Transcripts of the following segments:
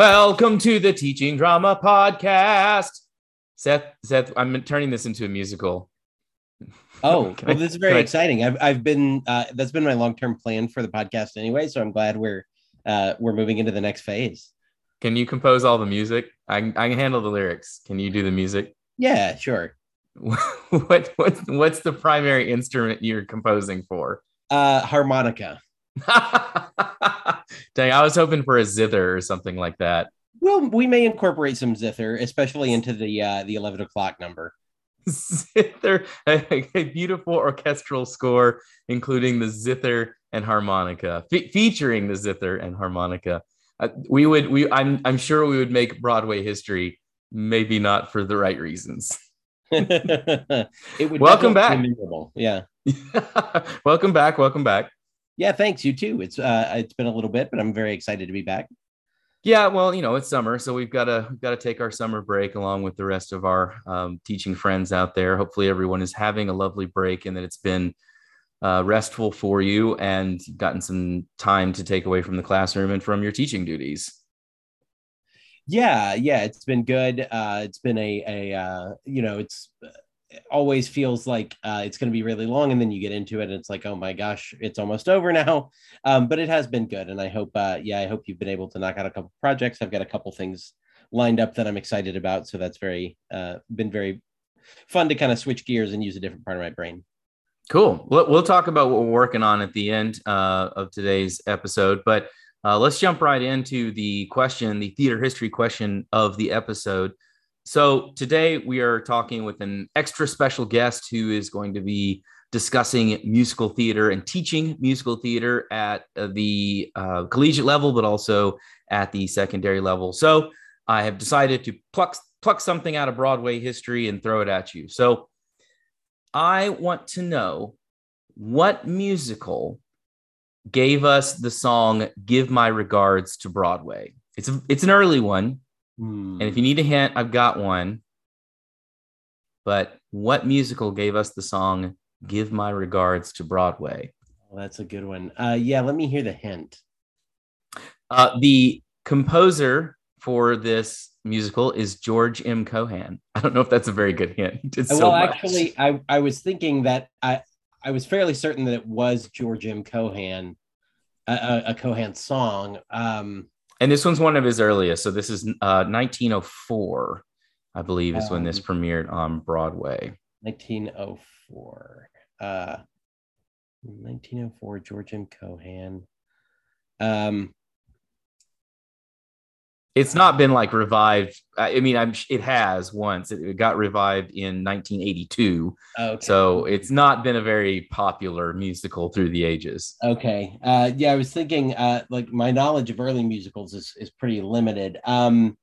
Welcome to the Teaching Drama Podcast. Seth, Seth, I'm turning this into a musical. Oh, well, this is very I- exciting. I've I've been uh, that's been my long term plan for the podcast anyway. So I'm glad we're uh, we're moving into the next phase. Can you compose all the music? I can, I can handle the lyrics. Can you do the music? Yeah, sure. what what what's the primary instrument you're composing for? Uh, harmonica. Dang, I was hoping for a zither or something like that. Well, we may incorporate some zither, especially into the uh, the eleven o'clock number. Zither, a, a beautiful orchestral score, including the zither and harmonica, fe- featuring the zither and harmonica. Uh, we would, we, I'm, I'm sure we would make Broadway history, maybe not for the right reasons. it would Welcome back. Yeah, welcome back, welcome back. Yeah. Thanks. You too. It's uh, it's been a little bit, but I'm very excited to be back. Yeah, well, you know, it's summer, so we've got to we've got to take our summer break along with the rest of our um, teaching friends out there. Hopefully, everyone is having a lovely break and that it's been uh, restful for you and gotten some time to take away from the classroom and from your teaching duties. Yeah, yeah, it's been good. Uh, it's been a a uh, you know, it's it always feels like uh, it's going to be really long, and then you get into it, and it's like, oh my gosh, it's almost over now. Um, but it has been good, and I hope, uh, yeah, I hope you've been able to knock out a couple projects. I've got a couple things lined up that I'm excited about, so that's very uh, been very fun to kind of switch gears and use a different part of my brain. Cool. We'll, we'll talk about what we're working on at the end uh, of today's episode, but uh, let's jump right into the question, the theater history question of the episode. So today we are talking with an extra special guest who is going to be discussing musical theater and teaching musical theater at uh, the uh, collegiate level, but also at the secondary level. So I have decided to pluck pluck something out of Broadway history and throw it at you. So I want to know what musical gave us the song "Give My Regards to Broadway." It's a, it's an early one, and if you need a hint, I've got one. But what musical gave us the song "Give My Regards to Broadway"? Well, that's a good one. Uh, yeah, let me hear the hint. Uh, the composer for this musical is George M. Cohan. I don't know if that's a very good hint. He did so well, much. actually, I, I was thinking that I I was fairly certain that it was George M. Cohan, a, a, a Cohan song. Um, And this one's one of his earliest. So this is uh, 1904, I believe, is when this Um, premiered on Broadway. 1904. Uh, 1904, George M. Cohan. Um, It's not been like revived. I mean, I'm it has once. It, it got revived in 1982. okay. So it's not been a very popular musical through the ages. Okay. Uh, yeah, I was thinking uh, like my knowledge of early musicals is, is pretty limited. Um,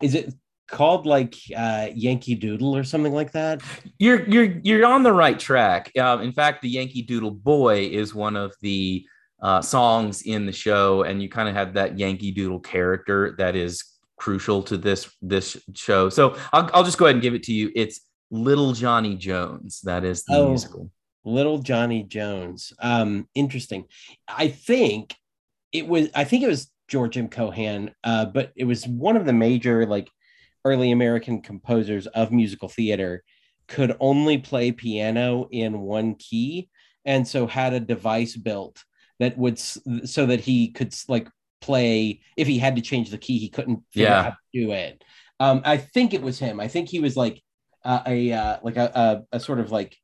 is it called like uh, Yankee Doodle or something like that? You're you're you're on the right track. Um, in fact, the Yankee Doodle Boy is one of the uh, songs in the show, and you kind of have that Yankee Doodle character that is crucial to this this show. So I'll I'll just go ahead and give it to you. It's Little Johnny Jones. That is the Oh. musical. Little Johnny Jones. Um, interesting. I think it was. I think it was George M. Cohan, uh, but it was one of the major like early American composers of musical theater. Could only play piano in one key, and so had a device built that would so that he could like play if he had to change the key, he couldn't figure Yeah. out how to do it. Um, I think it was him. I think he was like uh, a uh, like a, a a sort of like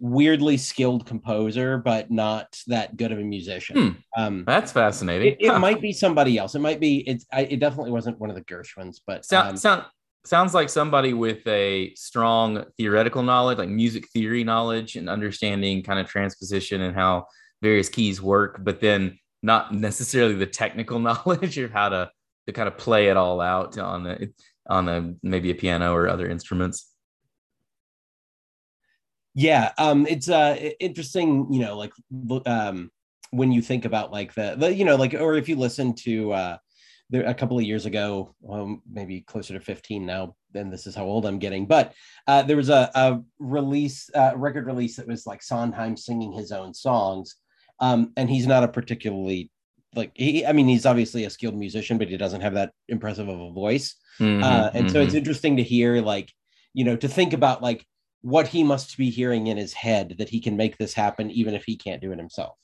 weirdly skilled composer, but not that good of a musician. Um, That's fascinating. it, it Huh. might be somebody else. It might be. It's. I, it definitely wasn't one of the Gershwins, but Sound, um, sound sounds like somebody with a strong theoretical knowledge, like music theory knowledge and understanding kind of transposition and how various keys work, but then not necessarily the technical knowledge of how to to kind of play it all out on a on a maybe a piano or other instruments. yeah. Um, it's uh interesting. You know, like um, when you think about like the the you know like or if you listen to uh there a couple of years ago, um, maybe closer to 15 now, then this is how old I'm getting. But uh, there was a, a release, uh, record release that was like Sondheim singing his own songs. Um, and he's not a particularly like he i mean he's obviously a skilled musician but he doesn't have that impressive of a voice Mhm, uh, and so it's mhm. interesting to hear like you know to think about like what he must be hearing in his head that he can make this happen even if he can't do it himself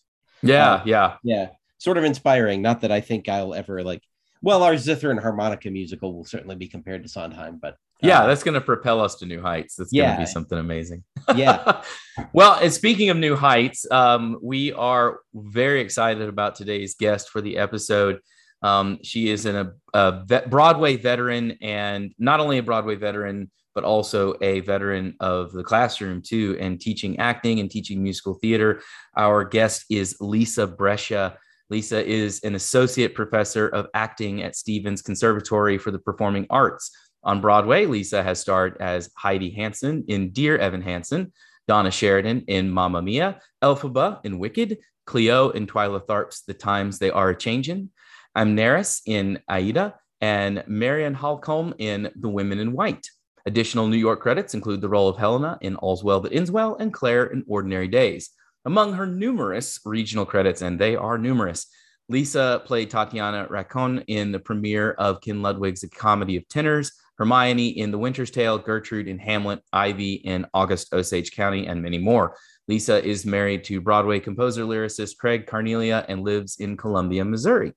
yeah, uh, yeah. yeah sort of inspiring not that i think i'll ever like well our zither and harmonica musical will certainly be compared to sondheim but uh, Yeah, that's going to propel us to new heights. That's going to be something amazing. yeah well, and speaking of new heights, um, we are very excited about today's guest for the episode. Um, she is an, a, a vet, Broadway veteran, and not only a Broadway veteran, but also a veteran of the classroom too, and teaching acting and teaching musical theater. Our guest is Lisa Brescia. Lisa is an associate professor of acting at Stephens Conservatory for the Performing Arts. On Broadway, Lisa has starred as Heidi Hansen in Dear Evan Hansen, Donna Sheridan in Mamma Mia, Elphaba in Wicked, Cleo in Twyla Tharp's The Times They Are a Changin', Amneris in Aida, and Marian Halcombe in The Woman in White. Additional New York credits include the role of Helena in All's Well That Ends Well and Claire in Ordinary Days. Among her numerous regional credits, and they are numerous, Lisa played Tatiana Racon in the premiere of Ken Ludwig's A Comedy of Tenors, Hermione in The Winter's Tale, Gertrude in Hamlet, Ivy in August Osage County, and many more. Lisa is married to Broadway composer lyricist Craig Carnelia and lives in Columbia, Missouri.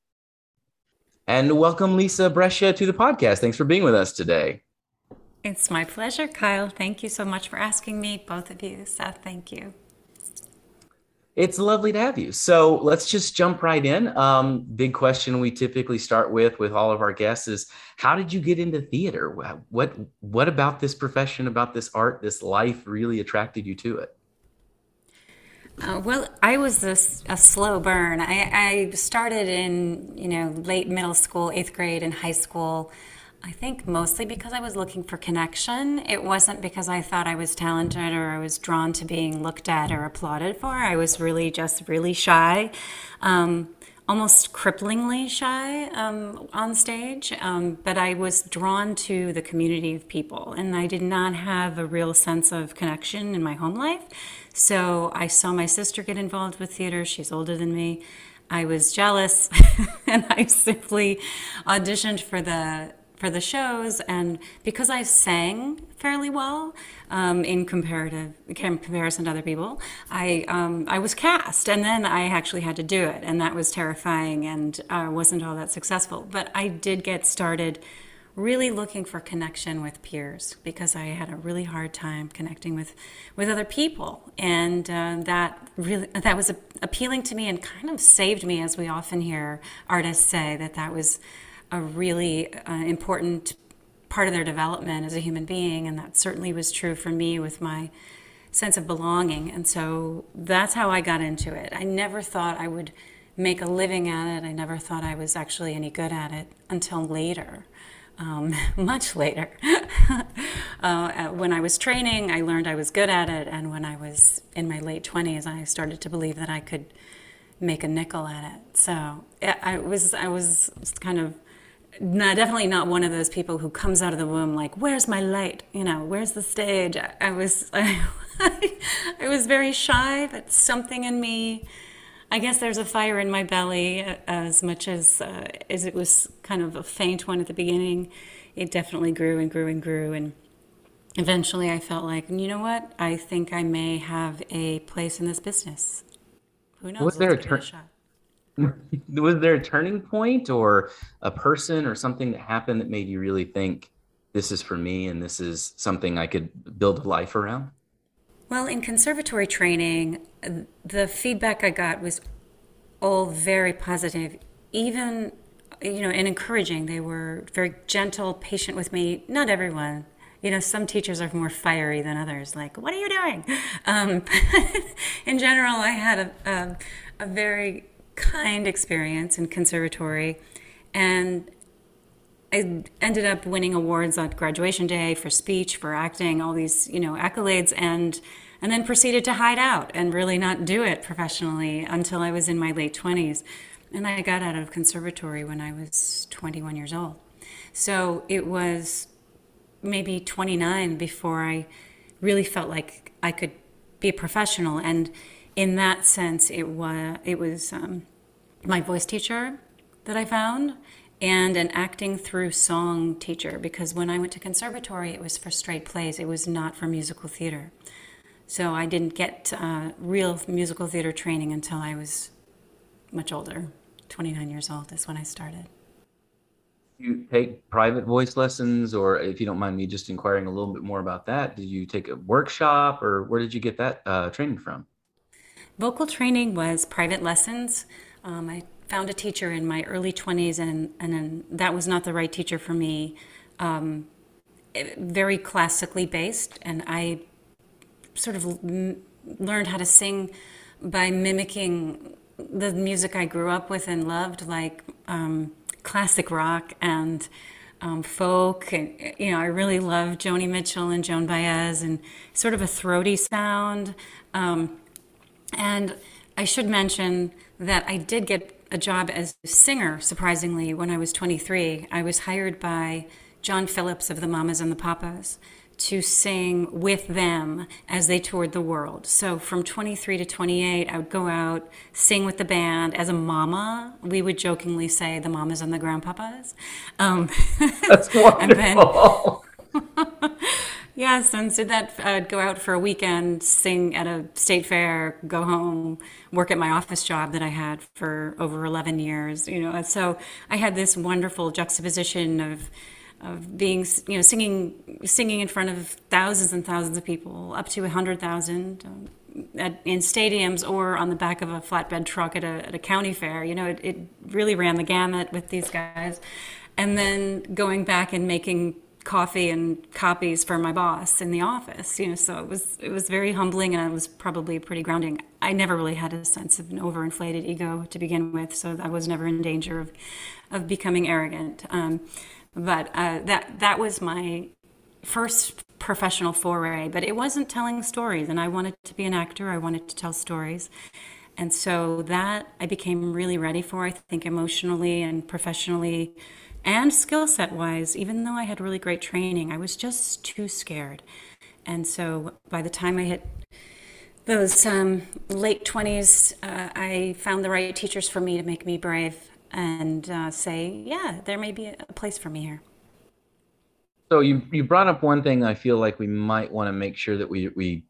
And welcome, Lisa Brescia, to the podcast. Thanks for being with us today. It's my pleasure, Kyle. Thank you so much for asking me, both of you. Seth, thank you. It's lovely to have you. So let's just jump right in. Um, big question we typically start with with all of our guests is how did you get into theater? What what about this profession, about this art, this life really attracted you to it? Uh, well, I was a slow burn. I, I started in, you know, late middle school, eighth grade, and high school. I think mostly because I was looking for connection. It wasn't because I thought I was talented or I was drawn to being looked at or applauded for. I was really just really shy, um, almost cripplingly shy um, on stage. Um, but I was drawn to the community of people, and I did not have a real sense of connection in my home life. So I saw my sister get involved with theater. She's older than me. I was jealous, and I simply auditioned for the for the shows. And because I sang fairly well um, in comparative comparison to other people, I um, I was cast, and then I actually had to do it, and that was terrifying and uh, wasn't all that successful. But I did get started really looking for connection with peers because I had a really hard time connecting with with other people, and uh, that really that was appealing to me and kind of saved me, as we often hear artists say that that was a really uh, important part of their development as a human being, and that certainly was true for me with my sense of belonging. And so that's how I got into it. I never thought I would make a living at it. I never thought I was actually any good at it until later um, much later. uh, when I was training, I learned I was good at it, and when I was in my late 20s, I started to believe that I could make a nickel at it. So I was I was kind of not, definitely not one of those people who comes out of the womb like, "Where's my light? You know, where's the stage?" I, I was I, I was very shy, but something in me. I guess there's a fire in my belly uh, as much as uh, as it was kind of a faint one at the beginning. It definitely grew and grew and grew, and eventually I felt like, you know what? I think I may have a place in this business. Who knows? Was there Let's a turn-. Was there a turning point or a person or something that happened that made you really think this is for me and this is something I could build a life around? Well, in conservatory training, the feedback I got was all very positive, even you know, and encouraging. They were very gentle, patient with me. Not everyone. You know, some teachers are more fiery than others. Like, what are you doing? Um, in general, I had a, a, a very kind experience in conservatory, and I ended up winning awards on graduation day for speech, for acting, all these, you know, accolades and and then proceeded to hide out and really not do it professionally until I was in my late 20s. And I got out of conservatory when I was 21 years old. So it was maybe 29 before I really felt like I could be a professional and in that sense it was it was um, my voice teacher that I found and an acting through song teacher because when I went to conservatory, it was for straight plays, it was not for musical theater. So I didn't get uh, real musical theater training until I was much older. 29 years old is when I started. You take private voice lessons, or if you don't mind me just inquiring a little bit more about that, did you take a workshop, or where did you get that uh, training from? Vocal training was private lessons. Um, I found a teacher in my early 20s, and, and that was not the right teacher for me. Um, very classically based, and I sort of learned how to sing by mimicking the music I grew up with and loved, like um, classic rock and um, folk. And, you know, I really loved Joni Mitchell and Joan Baez and sort of a throaty sound. Um, and I should mention that I did get a job as a singer, surprisingly, when I was 23. I was hired by John Phillips of the Mamas and the Papas to sing with them as they toured the world. So from 23 to 28, I would go out, sing with the band as a mama. We would jokingly say the mamas and the grandpapas. Um, That's wonderful. yes, and so that I'd go out for a weekend, sing at a state fair, go home, work at my office job that I had for over 11 years. You know, so I had this wonderful juxtaposition of of being, you know, singing, singing in front of thousands and thousands of people, up to a hundred thousand, um, in stadiums or on the back of a flatbed truck at a, at a county fair. You know, it, it really ran the gamut with these guys, and then going back and making coffee and copies for my boss in the office you know so it was it was very humbling and it was probably pretty grounding i never really had a sense of an overinflated ego to begin with so i was never in danger of of becoming arrogant um, but uh, that that was my first professional foray. But it wasn't telling stories, and I wanted to be an actor. I wanted to tell stories, and so that I became really ready for. I think emotionally and professionally, and skill set wise. Even though I had really great training, I was just too scared. And so by the time I hit those um, late 20s, uh, I found the right teachers for me to make me brave and uh, say, yeah, there may be a place for me here. So you you brought up one thing I feel like we might want to make sure that we we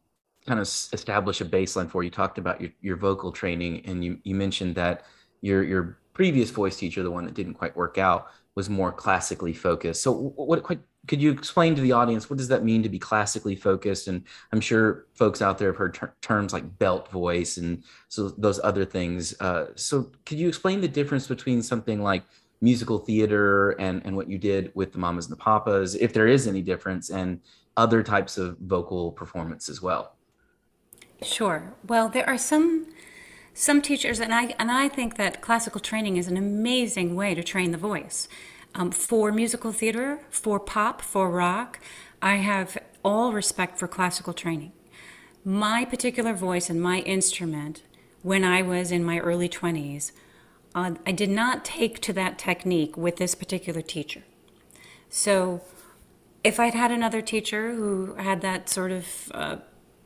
kind of establish a baseline for. You talked about your, your vocal training, and you you mentioned that your your previous voice teacher, the one that didn't quite work out, was more classically focused. So what could you explain to the audience what does that mean to be classically focused? And i'm sure folks out there have heard ter- terms like belt voice and so those other things. Uh, so could you explain the difference between something like musical theater and and what you did with the mamas and the papas if there is any difference and other types of vocal performance as well? Sure. Well there are some some teachers and i and i think that classical training is an amazing way to train the voice um, for musical theater, for pop, for rock. I have all respect for classical training. My particular voice and my instrument, when I was in my early 20s, uh, I did not take to that technique with this particular teacher. So, if I'd had another teacher who had that sort of uh,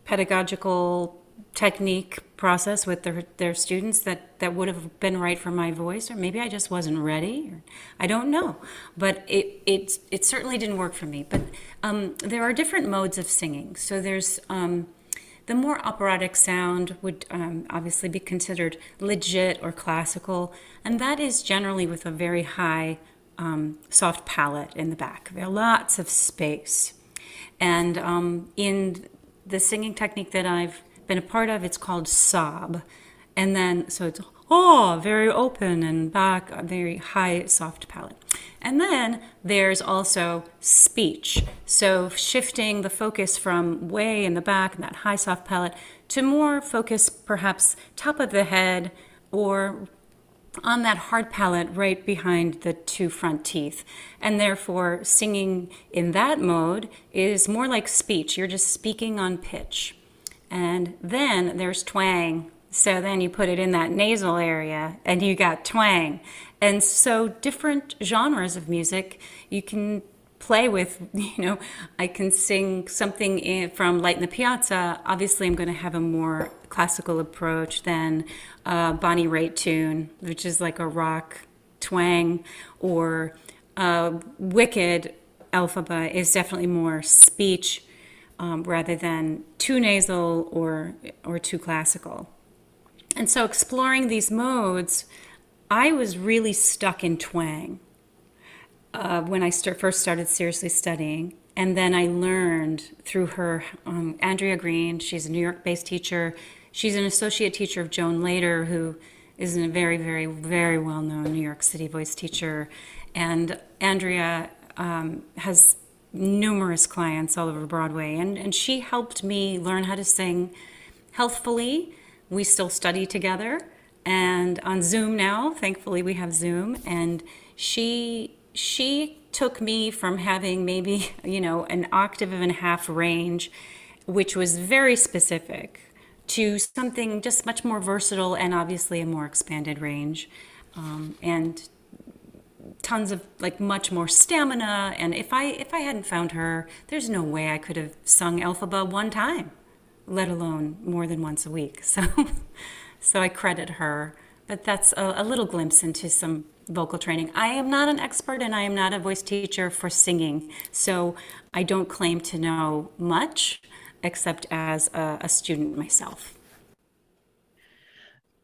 pedagogical technique process with their, their students that, that would have been right for my voice, or maybe I just wasn't ready. Or, I don't know. But it, it, it certainly didn't work for me. But um, there are different modes of singing. So there's um, the more operatic sound would um, obviously be considered legit or classical, and that is generally with a very high um, soft palate in the back. There are lots of space. And um, in the singing technique that I've been a part of. It's called Sob. And then, so it's, oh, very open and back, very high, soft palate. And then there's also speech. So shifting the focus from way in the back and that high, soft palate to more focus, perhaps top of the head or on that hard palate right behind the two front teeth. And therefore, singing in that mode is more like speech. You're just speaking on pitch. And then there's twang. So then you put it in that nasal area and you got twang. And so different genres of music, you can play with, you know, I can sing something in, from Light in the Piazza. Obviously, I'm going to have a more classical approach than uh, Bonnie Raitt tune, which is like a rock twang, or uh, Wicked Elphaba is definitely more speech um, rather than too nasal or or too classical. And so, exploring these modes, I was really stuck in twang uh, when I first started seriously studying. And then I learned through her, um, Andrea Green, she's a New York based teacher. She's an associate teacher of Joan Lader, who is a very, very, very well known New York City voice teacher. And Andrea um, has numerous clients all over Broadway. And, and she helped me learn how to sing healthfully. We still study together and on Zoom now. Thankfully, we have Zoom. And she she took me from having maybe, you know, an octave and a half range, which was very specific, to something just much more versatile and obviously a more expanded range. Um, and tons of like much more stamina and if i if i hadn't found her there's no way i could have sung elphaba one time let alone more than once a week so so i credit her but that's a, a little glimpse into some vocal training. I am not an expert and I am not a voice teacher for singing, so I don't claim to know much except as a, a student myself.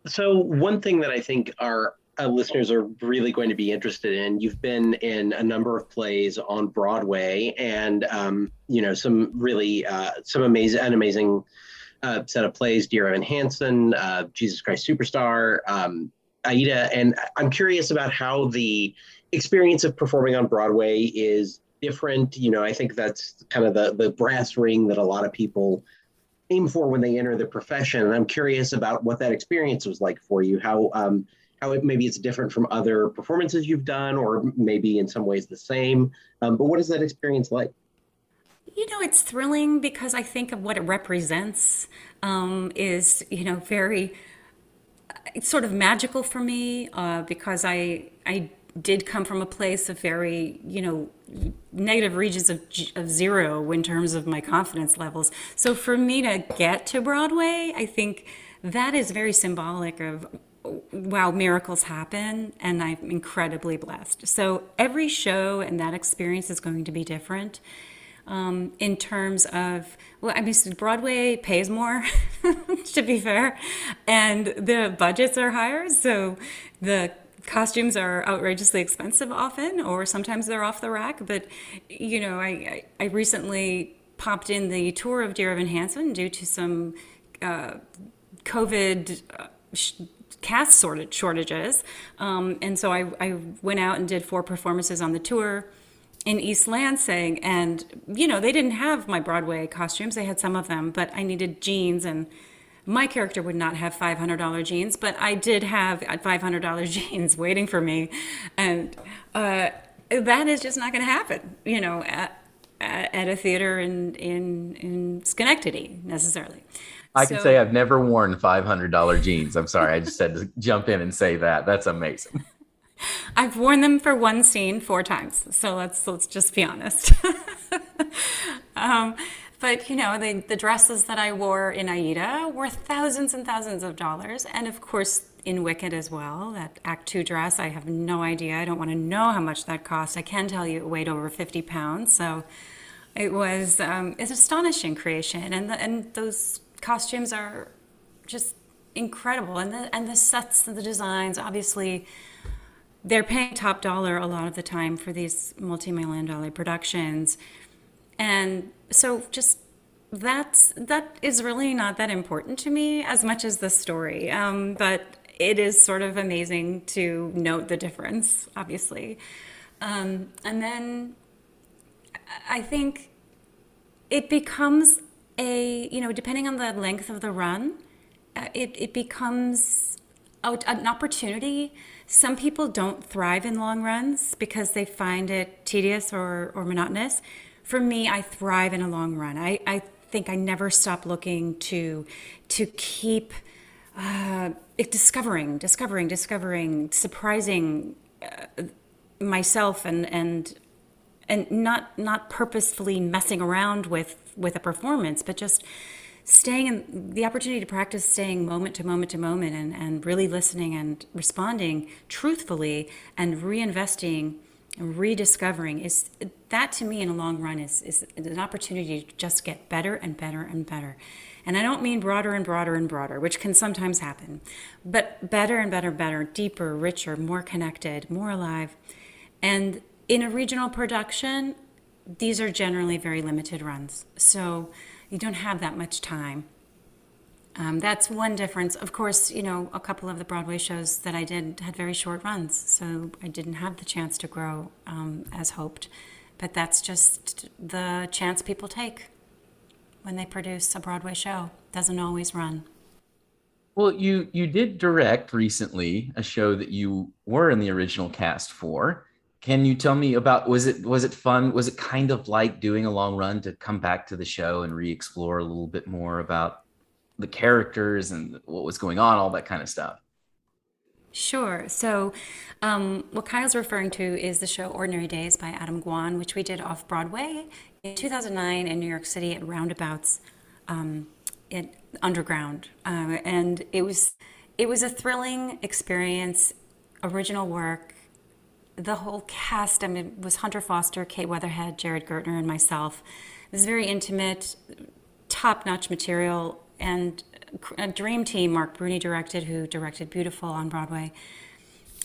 So, one thing that I think our uh, listeners are really going to be interested in. You've been in a number of plays on Broadway, and um, you know some really uh, some amazing, an amazing uh, set of plays: Dear Evan Hansen, uh, Jesus Christ Superstar, um, Aida, and I'm curious about how the experience of performing on Broadway is different. You know, I think that's kind of the the brass ring that a lot of people aim for when they enter the profession. And I'm curious about what that experience was like for you. How um, how it, maybe it's different from other performances you've done, or maybe in some ways the same. Um, but what is that experience like? You know, it's thrilling because I think of what it represents um, is, you know, very it's sort of magical for me uh, because I I did come from a place of very you know negative regions of, of zero in terms of my confidence levels. So for me to get to Broadway, I think that is very symbolic of wow miracles happen and i'm incredibly blessed. So every show and that experience is going to be different um, in terms of well i mean broadway pays more to be fair and the budgets are higher so the costumes are outrageously expensive often or sometimes they're off the rack but you know i, I, I recently popped in the tour of dear evan hansen due to some uh, covid uh, cast shortages um, and so I, I went out and did four performances on the tour in East Lansing, and you know they didn't have my Broadway costumes. They had some of them, but I needed jeans, and my character would not have five hundred dollar jeans, but I did have five hundred dollar jeans waiting for me, and uh, that is just not going to happen. You know, at, at a theater in in in Schenectady necessarily. I can say I've never worn five hundred dollar jeans. I'm sorry, I just had to jump in and say that. That's amazing. I've worn them for one scene four times. So let's let's just be honest. um, but you know, the, the dresses that I wore in Aida were thousands and thousands of dollars, and of course in Wicked as well. That Act Two dress, I have no idea. I don't want to know how much that cost. I can tell you it weighed over fifty pounds. So it was um, it's astonishing creation, and the, and those costumes are just incredible, and the and the sets, and the designs, obviously they're paying top dollar a lot of the time for these multi-million dollar productions. And so just that's that is really not that important to me as much as the story. Um, but it is sort of amazing to note the difference obviously. Um, and then i think it becomes a you know depending on the length of the run uh, it, it becomes an opportunity some people don't thrive in long runs because they find it tedious or, or monotonous. For me, I thrive in a long run. I, I think I never stop looking to to keep uh, discovering, discovering, discovering, surprising uh, myself and and and not not purposefully messing around with with a performance, but just staying in the opportunity to practice staying moment to moment to moment and, and really listening and responding truthfully and reinvesting and rediscovering is that to me in a long run is, is an opportunity to just get better and better and better. And i don't mean broader and broader and broader which can sometimes happen but better and better better deeper richer more connected more alive. And in a regional production these are generally very limited runs so you don't have that much time. Um, that's one difference. Of course, you know, a couple of the Broadway shows that I did had very short runs, so I didn't have the chance to grow um, as hoped. But that's just the chance people take when they produce a Broadway show. Doesn't always run. Well, you you did direct recently a show that you were in the original cast for. Can you tell me about was it was it fun? Was it kind of like doing a long run to come back to the show and re-explore a little bit more about the characters and what was going on, all that kind of stuff? Sure. So, um, what Kyle's referring to is the show Ordinary Days by Adam Gwon, which we did off Broadway in 2009 in New York City at Roundabouts, um, Underground, uh, and it was it was a thrilling experience, original work the whole cast, I mean, it was Hunter Foster, Kate Weatherhead, Jared Gertner, and myself. It was very intimate, top notch material, and a dream team. Marc Bruni directed, who directed Beautiful on Broadway.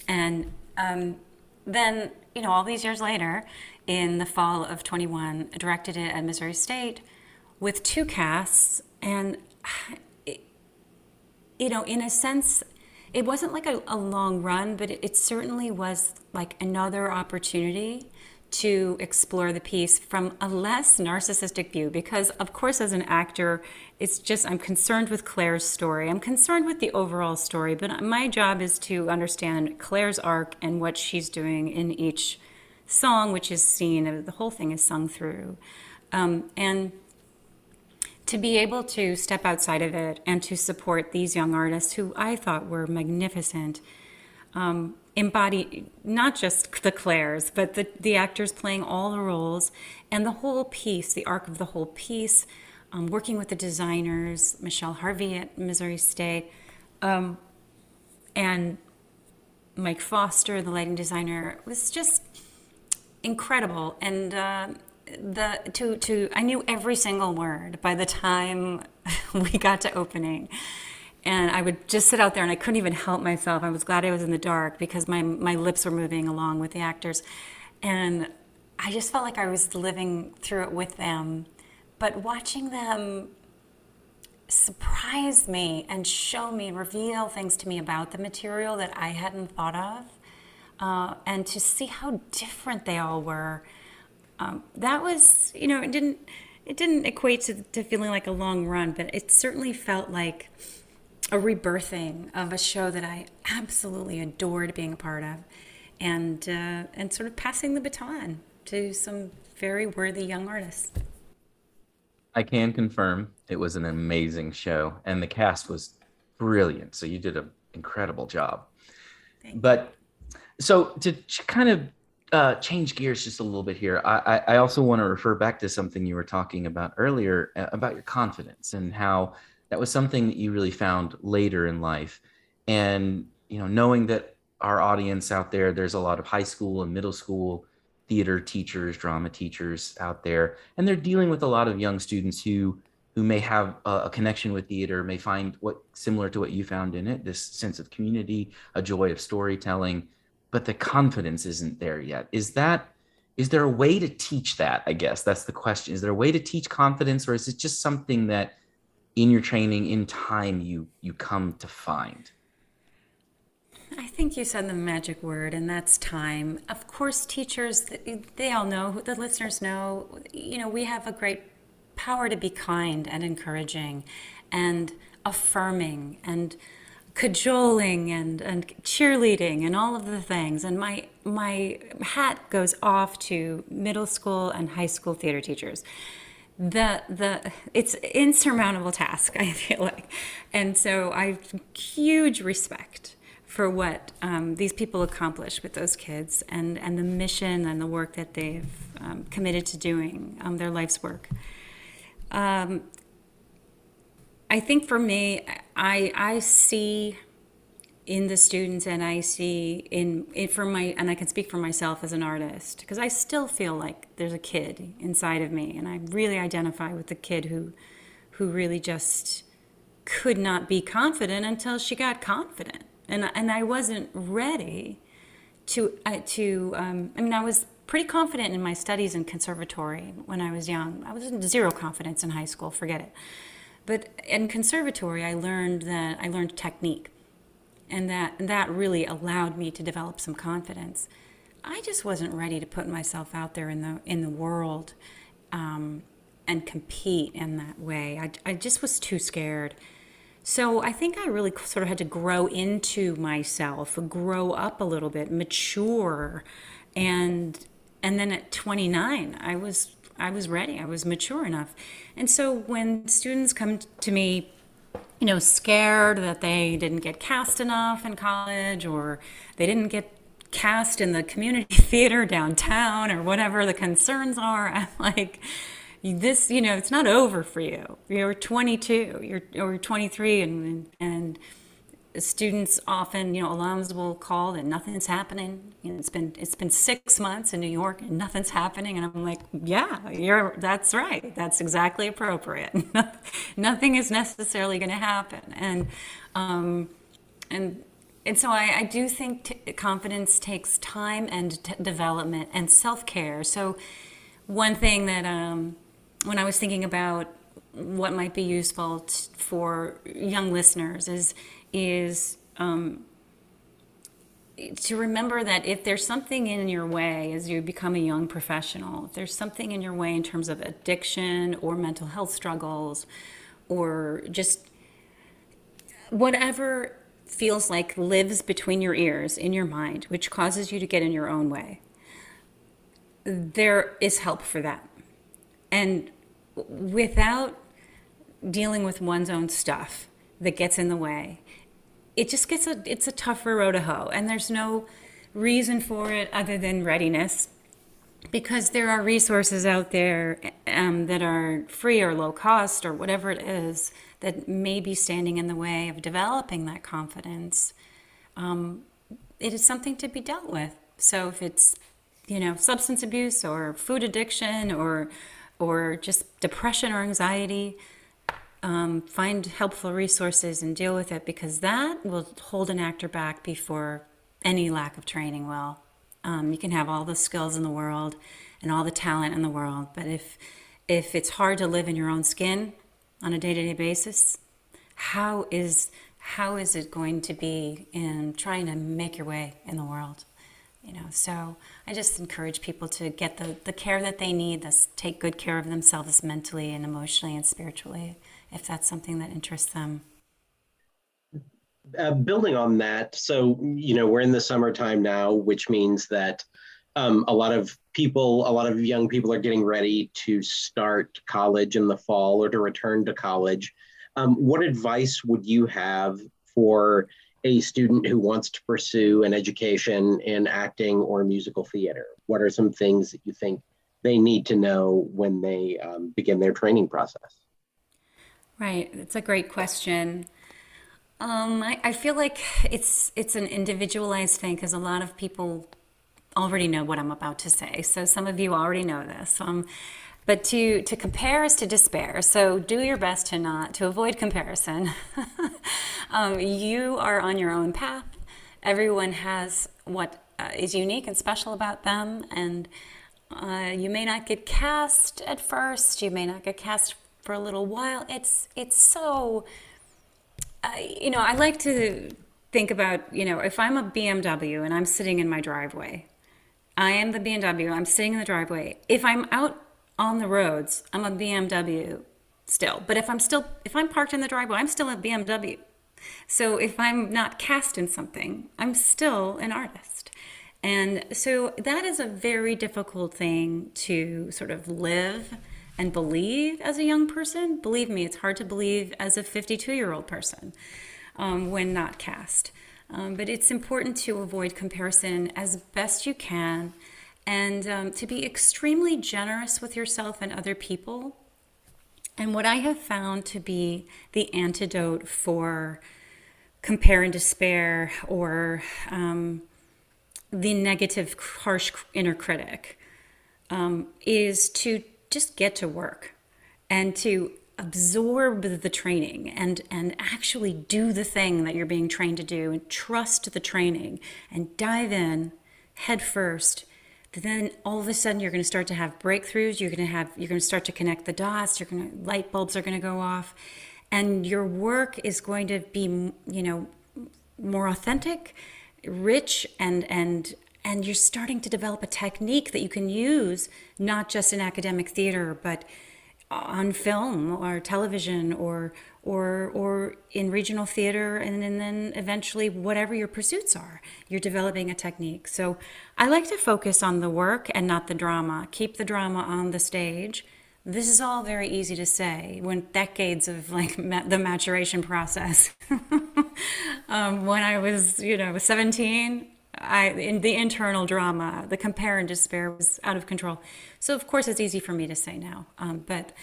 And um, then, you know, all these years later, in the fall of 21, I directed it at Missouri State with two casts. And, it, you know, in a sense, it wasn't like a, a long run, but it, it certainly was like another opportunity to explore the piece from a less narcissistic view because of course as an actor it's just i'm concerned with claire's story. I'm concerned with the overall story but my job is to understand claire's arc and what she's doing in each song which is seen the whole thing is sung through. Um, and to be able to step outside of it and to support these young artists who I thought were magnificent, um, embody not just the Claires, but the, the actors playing all the roles and the whole piece, the arc of the whole piece, um, working with the designers, Michelle Harvey at Missouri State, um, and Mike Foster, the lighting designer, was just incredible. And uh, the to to I knew every single word by the time we got to opening. And I would just sit out there and I couldn't even help myself. I was glad I was in the dark because my my lips were moving along with the actors. And I just felt like I was living through it with them. But watching them surprise me and show me, reveal things to me about the material that I hadn't thought of, uh, and to see how different they all were um, that was, you know, it didn't it didn't equate to, to feeling like a long run, but it certainly felt like a rebirthing of a show that I absolutely adored being a part of, and uh, and sort of passing the baton to some very worthy young artists. I can confirm it was an amazing show, and the cast was brilliant. So you did an incredible job. But so to kind of uh, change gears just a little bit here. I, I also want to refer back to something you were talking about earlier uh, about your confidence and how that was something that you really found later in life. And, you know, knowing that our audience out there, there's a lot of high school and middle school theater teachers, drama teachers out there, and they're dealing with a lot of young students who who may have a, a connection with theater, may find what similar to what you found in it, this sense of community, a joy of storytelling but the confidence isn't there yet. Is that is there a way to teach that? I guess that's the question. Is there a way to teach confidence, or is it just something that in your training, in time, you you come to find? I think you said the magic word, and that's time. Of course, teachers, they all know, the listeners know, you know, we have a great power to be kind and encouraging and affirming and cajoling and, and cheerleading and all of the things. And my my hat goes off to middle school and high school theater teachers. The the it's insurmountable task, I feel like. And so I have huge respect for what um, these people accomplish with those kids and, and the mission and the work that they've um, committed to doing, um, their life's work. I think for me, I, I see in the students and I see in, in for my and I can speak for myself as an artist because I still feel like there's a kid inside of me and I really identify with the kid who who really just could not be confident until she got confident. And and I wasn't ready to uh, to um, I mean I was pretty confident in my studies in conservatory when I was young. I was zero confidence in high school forget it but in conservatory I learned that I learned technique and that that really allowed me to develop some confidence. I just wasn't ready to put myself out there in the in the world um, and compete in that way. I, I just was too scared. So I think I really sort of had to grow into myself, grow up a little bit, mature, and and then at 29, I was I was ready. I was mature enough. And so when students come to me you know, scared that they didn't get cast enough in college or they didn't get cast in the community theater downtown or whatever the concerns are. I'm like, this, you know, it's not over for you. You're 22, you're or 23, and and students often, you know, alums will call and nothing's happening. It's been it's been six months in New York and nothing's happening, and I'm like, yeah, you're that's right. That's exactly appropriate. Nothing is necessarily going to happen, and um, and and so I, I do think t- confidence takes time and t- development and self care. So one thing that um, when I was thinking about what might be useful t- for young listeners is is um, to remember that if there's something in your way as you become a young professional, if there's something in your way in terms of addiction or mental health struggles or just whatever feels like lives between your ears in your mind, which causes you to get in your own way, there is help for that. And without dealing with one's own stuff that gets in the way, it just gets a it's a tougher road to hoe. And there's no reason for it other than readiness because there are resources out there um, that are free or low cost or whatever it is that may be standing in the way of developing that confidence. Um, it is something to be dealt with. So if it's you know substance abuse or food addiction or or just depression or anxiety um, find helpful resources and deal with it because that will hold an actor back before any lack of training will. Um, you can have all the skills in the world and all the talent in the world, but if if it's hard to live in your own skin on a day-to-day basis, how is how is it going to be in trying to make your way in the world? You know, so I just encourage people to get the, the care that they need, thus take good care of themselves mentally and emotionally and spiritually if that's something that interests them. Uh, building on that, so you know we're in the summertime now, which means that um, a lot of people, a lot of young people are getting ready to start college in the fall or to return to college. Um, what advice would you have for a student who wants to pursue an education in acting or musical theater? What are some things that you think they need to know when they um, begin their training process? Right, it's a great question. Um, I, I feel like it's it's an individualized thing because a lot of people already know what I'm about to say. So some of you already know this. Um, but to to compare is to despair. So do your best to not to avoid comparison. um, you are on your own path. Everyone has what uh, is unique and special about them, and uh, you may not get cast at first. You may not get cast for a little while. It's it's so uh, you know, I like to think about, you know, if I'm a BMW and I'm sitting in my driveway, I am the BMW, I'm sitting in the driveway. If I'm out on the roads, I'm a BMW still. But if I'm still if I'm parked in the driveway, I'm still a BMW. So if I'm not cast in something, I'm still an artist. And so that is a very difficult thing to sort of live and believe as a young person. Believe me, it's hard to believe as a 52 year old person um, when not cast. Um, but it's important to avoid comparison as best you can and um, to be extremely generous with yourself and other people. And what I have found to be the antidote for compare and despair or um, the negative, harsh inner critic um, is to just get to work and to absorb the training and and actually do the thing that you're being trained to do and trust the training and dive in head first then all of a sudden you're going to start to have breakthroughs you're going to have you're going to start to connect the dots you're going to light bulbs are going to go off and your work is going to be you know more authentic rich and and and you're starting to develop a technique that you can use not just in academic theater but on film or television or or or in regional theater and, and then eventually whatever your pursuits are you're developing a technique. So i like to focus on the work and not the drama. Keep the drama on the stage. This is all very easy to say when decades of like ma- the maturation process. Um, when i was you know 17 I in the internal drama, the compare and despair was out of control. So of course it's easy for me to say now, um, but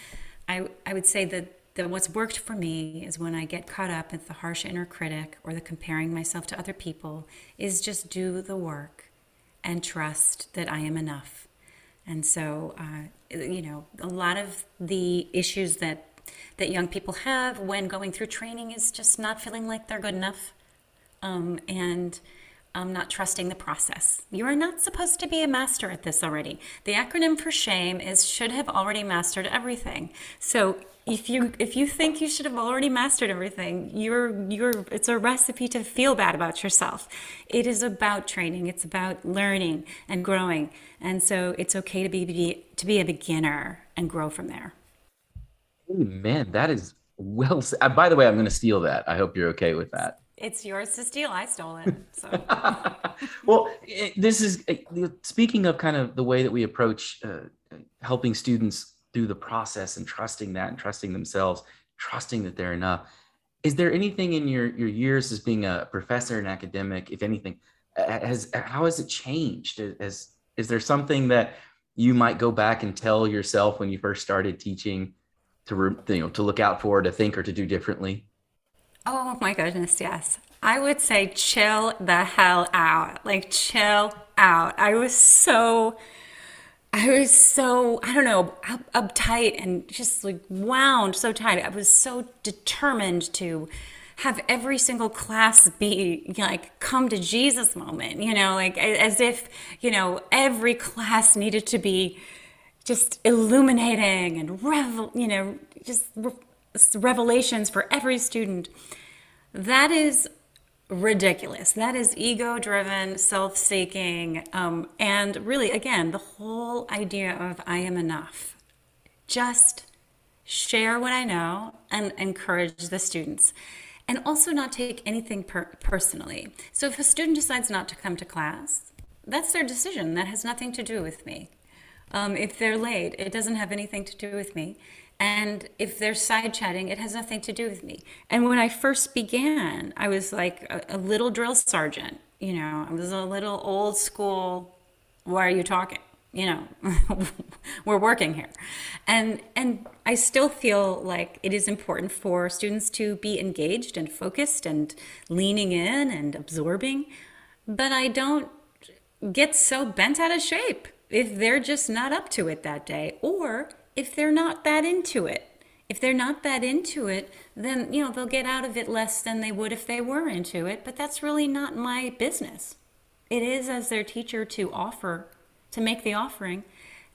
I I would say that that what's worked for me is when I get caught up in the harsh inner critic or the comparing myself to other people, is just do the work and trust that I am enough. And so, uh, you know, a lot of the issues that that young people have when going through training is just not feeling like they're good enough, um, and um, not trusting the process. You are not supposed to be a master at this already. The acronym for shame is should have already mastered everything. So if you if you think you should have already mastered everything, you're you're it's a recipe to feel bad about yourself. It is about training. It's about learning and growing. And so it's okay to be, be to be a beginner and grow from there. Man, that is well. By the way, I'm going to steal that. I hope you're okay with that. It's yours to steal. I stole it. So. well, this is speaking of kind of the way that we approach uh, helping students through the process and trusting that and trusting themselves, trusting that they're enough. Is there anything in your your years as being a professor and academic, if anything, has how has it changed? As is there something that you might go back and tell yourself when you first started teaching to you know to look out for, to think, or to do differently? Oh my goodness, yes. I would say chill the hell out. Like chill out. I was so I was so, I don't know, up, uptight and just like wound so tight. I was so determined to have every single class be like come to Jesus moment, you know, like as if, you know, every class needed to be just illuminating and revel, you know, just revelations for every student. That is ridiculous. That is ego driven, self seeking. Um, and really, again, the whole idea of I am enough. Just share what I know and encourage the students. And also not take anything per- personally. So if a student decides not to come to class, that's their decision. That has nothing to do with me. Um, if they're late, it doesn't have anything to do with me. And if they're side chatting, it has nothing to do with me. And when I first began, I was like a, a little drill sergeant. You know, I was a little old school. Why are you talking? You know, we're working here, and and I still feel like it is important for students to be engaged and focused and leaning in and absorbing. But I don't get so bent out of shape if they're just not up to it that day, or if they're not that into it. If they're not that into it, then, you know, they'll get out of it less than they would if they were into it, but that's really not my business. It is as their teacher to offer, to make the offering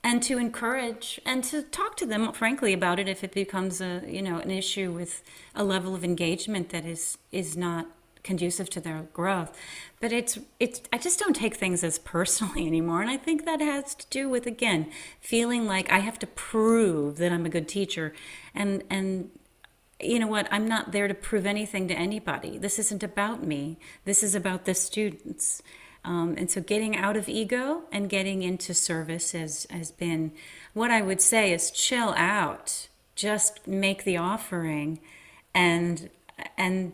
and to encourage and to talk to them frankly about it if it becomes a, you know, an issue with a level of engagement that is is not conducive to their growth. But it's it's I just don't take things as personally anymore, and I think that has to do with again feeling like I have to prove that I'm a good teacher, and and you know what? I'm not there to prove anything to anybody. This isn't about me. This is about the students. Um, and so getting out of ego and getting into service has, has been what i would say is chill out. Just make the offering and and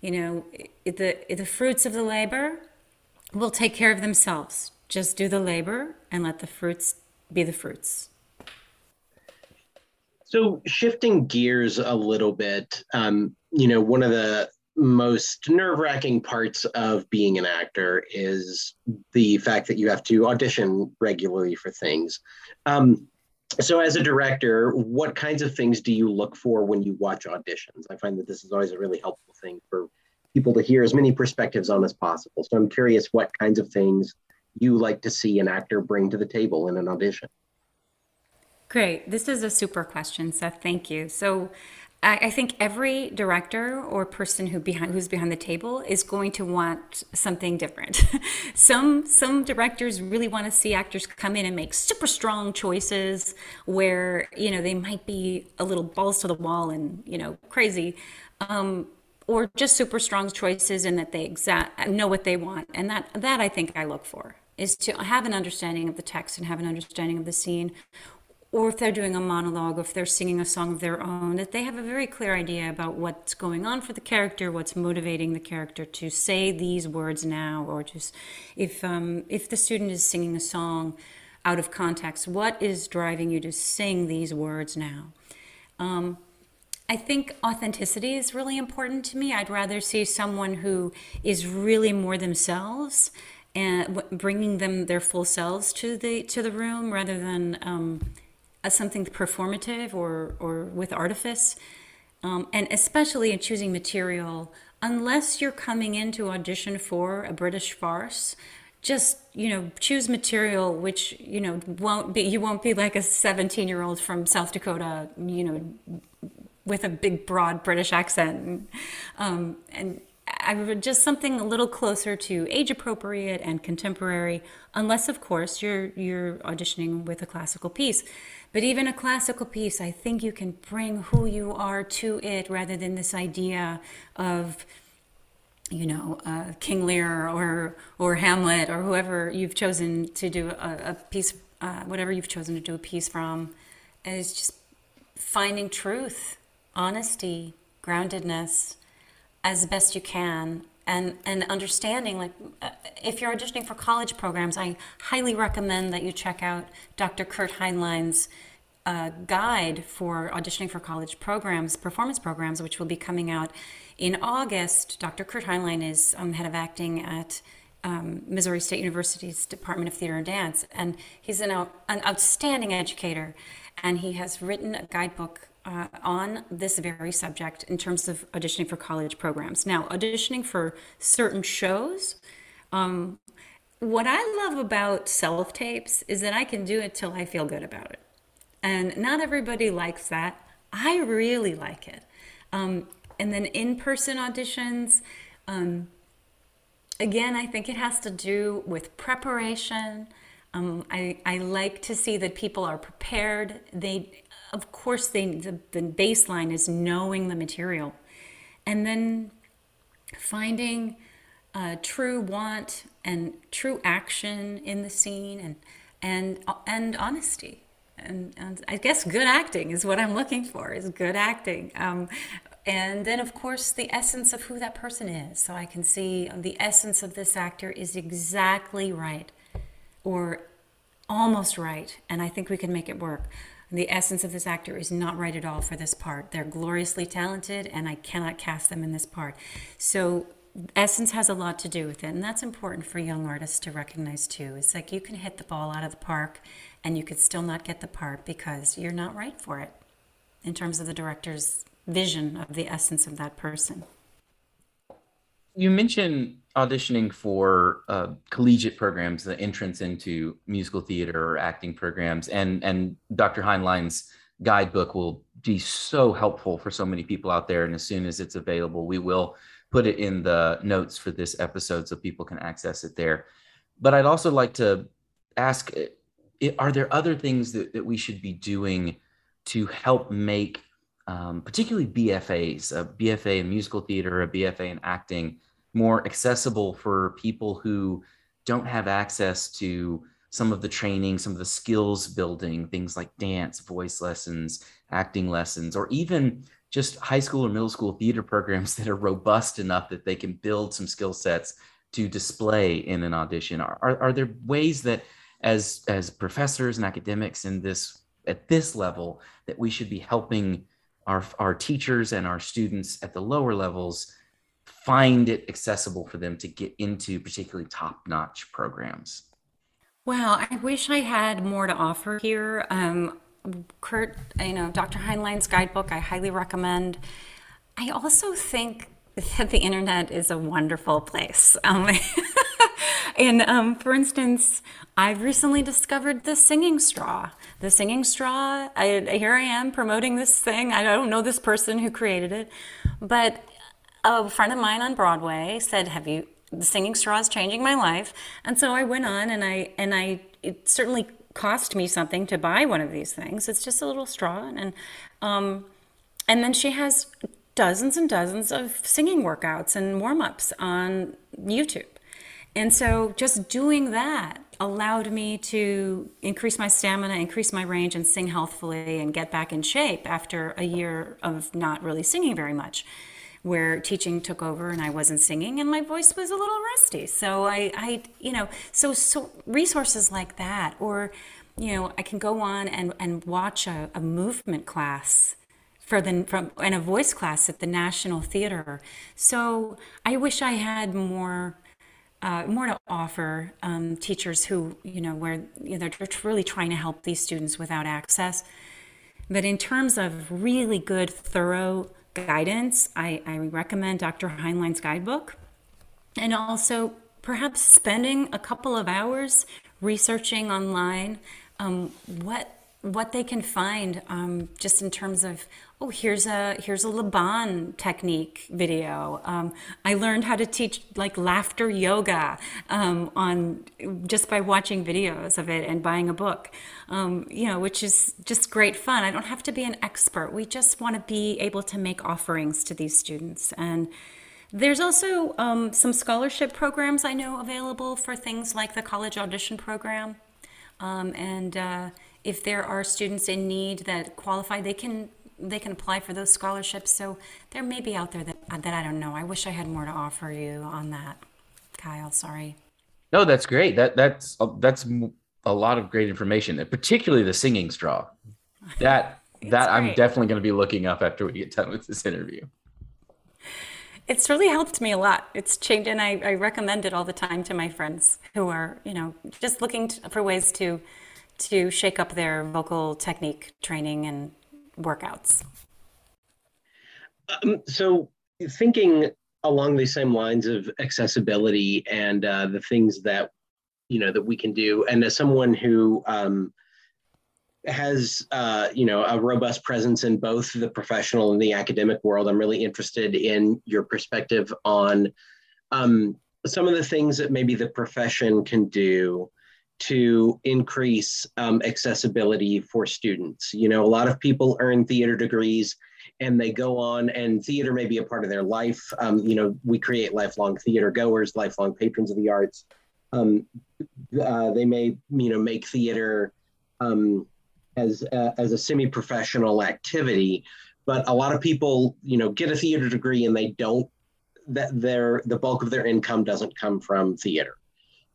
you know, the the fruits of the labor will take care of themselves. Just do the labor and let the fruits be the fruits. So shifting gears a little bit, um, you know, one of the most nerve-wracking parts of being an actor is the fact that you have to audition regularly for things. Um, so as a director, what kinds of things do you look for when you watch auditions? I find that this is always a really helpful thing for people to hear as many perspectives on as possible. So I'm curious what kinds of things you like to see an actor bring to the table in an audition. Great. This is a super question, Seth. Thank you. So I, I think every director or person who behind who's behind the table is going to want something different. some some directors really want to see actors come in and make super strong choices where you know they might be a little balls to the wall and you know crazy. Um, or just super strong choices and that they exact know what they want and that that i think i look for is to have an understanding of the text and have an understanding of the scene or if they're doing a monologue, or if they're singing a song of their own, that they have a very clear idea about what's going on for the character, what's motivating the character to say these words now, or just if um, if the student is singing a song out of context, what is driving you to sing these words now? Um, I think authenticity is really important to me. I'd rather see someone who is really more themselves and bringing them their full selves to the to the room rather than um, as something performative or, or with artifice. Um, and especially in choosing material, unless you're coming in to audition for a British farce, just you know choose material which you know won't be you won't be like a 17 year old from south dakota you know with a big broad british accent um, and I would just something a little closer to age appropriate and contemporary, unless of course you're you're auditioning with a classical piece. But even a classical piece, I think you can bring who you are to it rather than this idea of, you know, uh, King Lear or or Hamlet or whoever you've chosen to do a, a piece, uh, whatever you've chosen to do a piece from, is just finding truth, honesty, groundedness, as best you can and and understanding like uh, if you're auditioning for college programs i highly recommend that you check out dr kurt heinlein's uh, guide for auditioning for college programs performance programs which will be coming out in august. Dr kurt heinlein is um, head of acting at um, missouri state university's department of theater and dance and he's an, an outstanding educator and he has written a guidebook uh, on this very subject in terms of auditioning for college programs. Now, auditioning for certain shows, um, what I love about self tapes is that I can do it till I feel good about it. And not everybody likes that. I really like it. Um, and then in person auditions, um, again, I think it has to do with preparation. Um, I, I like to see that people are prepared. They of course they the, the baseline is knowing the material. And then finding uh, true want and true action in the scene and and and honesty. And, and, I guess good acting is what I'm looking for is good acting. Um, and then of course the essence of who that person is. So I can see the essence of this actor is exactly right or almost right and I think we can make it work the essence of this actor is not right at all for this part. They're gloriously talented, and I cannot cast them in this part. So, essence has a lot to do with it, and that's important for young artists to recognize too. It's like you can hit the ball out of the park, and you could still not get the part because you're not right for it in terms of the director's vision of the essence of that person. You mentioned auditioning for uh, collegiate programs, the entrance into musical theater or acting programs, and and Dr. Heinlein's guidebook will be so helpful for so many people out there. And as soon as it's available, we will put it in the notes for this episode so people can access it there. But I'd also like to ask: Are there other things that, that we should be doing to help make, um, particularly BFAs, a BFA in musical theater, a BFA in acting? More accessible for people who don't have access to some of the training, some of the skills building, things like dance, voice lessons, acting lessons, or even just high school or middle school theater programs that are robust enough that they can build some skill sets to display in an audition? Are, are, are there ways that as as professors and academics in this at this level that we should be helping our our teachers and our students at the lower levels find it accessible for them to get into particularly top-notch programs well i wish i had more to offer here um, kurt you know dr heinlein's guidebook i highly recommend i also think that the internet is a wonderful place um, and um, for instance, I've recently discovered the singing straw. The singing straw. I, here I am promoting this thing. I don't know this person who created it, but a friend of mine on Broadway said, "Have you?" The singing straw is changing my life, and so I went on, and I and I it certainly cost me something to buy one of these things. It's just a little straw, and um, and then she has dozens and dozens of singing workouts and warm ups on YouTube. And so just doing that allowed me to increase my stamina, increase my range, and sing healthfully and get back in shape after a year of not really singing very much, where teaching took over and I wasn't singing and my voice was a little rusty. So I, I you know, so, so resources like that, or, you know, I can go on and, and watch a, a movement class for the from and a voice class at the National Theater. So I wish I had more uh, more to offer um, teachers who, you know, where you know, they're really trying to help these students without access. But in terms of really good, thorough guidance, I, I recommend Dr. Heinlein's guidebook. And also perhaps spending a couple of hours researching online um, what what they can find um, just in terms of oh here's a here's a Laban technique video. Um, I learned how to teach like laughter yoga um, on just by watching videos of it and buying a book. Um, you know which is just great fun. I don't have to be an expert. We just want to be able to make offerings to these students. And there's also um, some scholarship programs I know available for things like the college audition program. Um, and uh, if there are students in need that qualify, they can they can apply for those scholarships. So there may be out there that that I don't know. I wish I had more to offer you on that, Kyle. Sorry. No, that's great. That that's uh, that's a lot of great information, particularly the singing straw. That that I'm definitely going to be looking up after we get done with this interview. It's really helped me a lot. It's changed, and I, I recommend it all the time to my friends who are, you know, just looking to, for ways to to shake up their vocal technique training and workouts? Um, so, thinking along the same lines of accessibility and uh, the things that you know that we can do, and as someone who um, has uh, you know a robust presence in both the professional and the academic world, I'm really interested in your perspective on um, some of the things that maybe the profession can do to increase um, accessibility for students. You know, a lot of people earn theater degrees and they go on, and theater may be a part of their life. Um, you know, we create lifelong theater goers, lifelong patrons of the arts. Um, uh, they may, you know, make theater um, as uh, as a semi-professional activity, but a lot of people, you know, get a theater degree and they don't. That their the bulk of their income doesn't come from theater.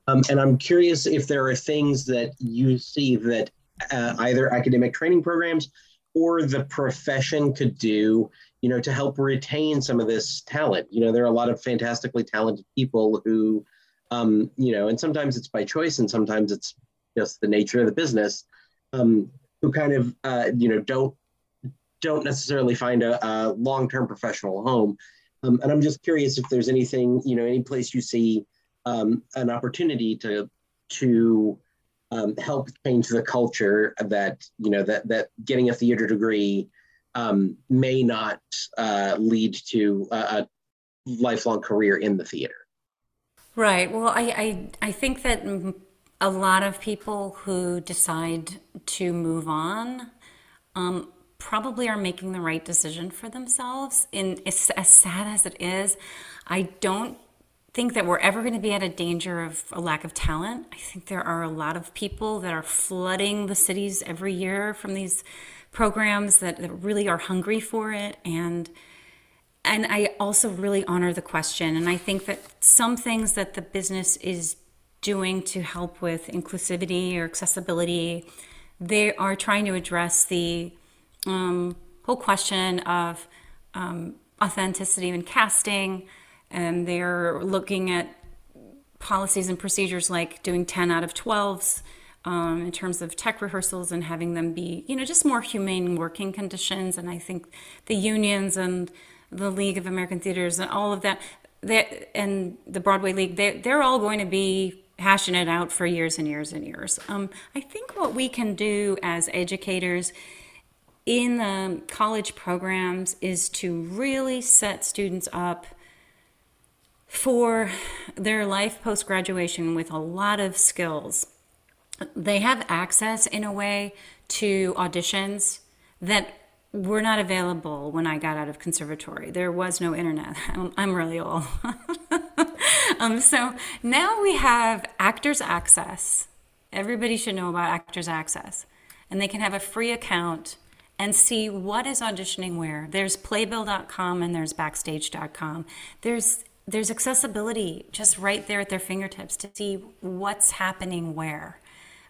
Um, and I'm curious if there are things that you see that uh, either academic training programs or the profession could do, you know, to help retain some of this talent. You know, there are a lot of fantastically talented people who, um, you know, and sometimes it's by choice and sometimes it's just the nature of the business, um, who kind of, uh, you know, don't don't necessarily find a, a long-term professional home. Um, and I'm just curious if there's anything, you know, any place you see um, an opportunity to to um, help change the culture that you know that that getting a theater degree um, may not uh, lead to a, a, lifelong career in the theater. Right. Well, I, I I think that a lot of people who decide to move on um, probably are making the right decision for themselves. And as, as sad as it is, I don't think that we're ever going to be at a danger of a lack of talent. I think there are a lot of people that are flooding the cities every year from these programs that, that really are hungry for it and and I also really honor the question and I think that some things that the business is doing to help with inclusivity or accessibility they are trying to address the um, whole question of um, authenticity and casting and they're looking at policies and procedures like doing 10 out of 12s um, in terms of tech rehearsals and having them be, you know, just more humane working conditions. And I think the unions and the League of American Theaters and all of that, that and the Broadway League, they, they're all going to be hashing it out for years and years and years. Um, I think what we can do as educators in the college programs is to really set students up for their life post graduation with a lot of skills. They have access in a way to auditions that were not available when I got out of conservatory. There was no internet. I'm, I'm really old. um, so now we have Actors Access. Everybody should know about Actors Access. And they can have a free account and see what is auditioning where. There's playbill.com and there's backstage.com. There's there's accessibility just right there at their fingertips to see what's happening where.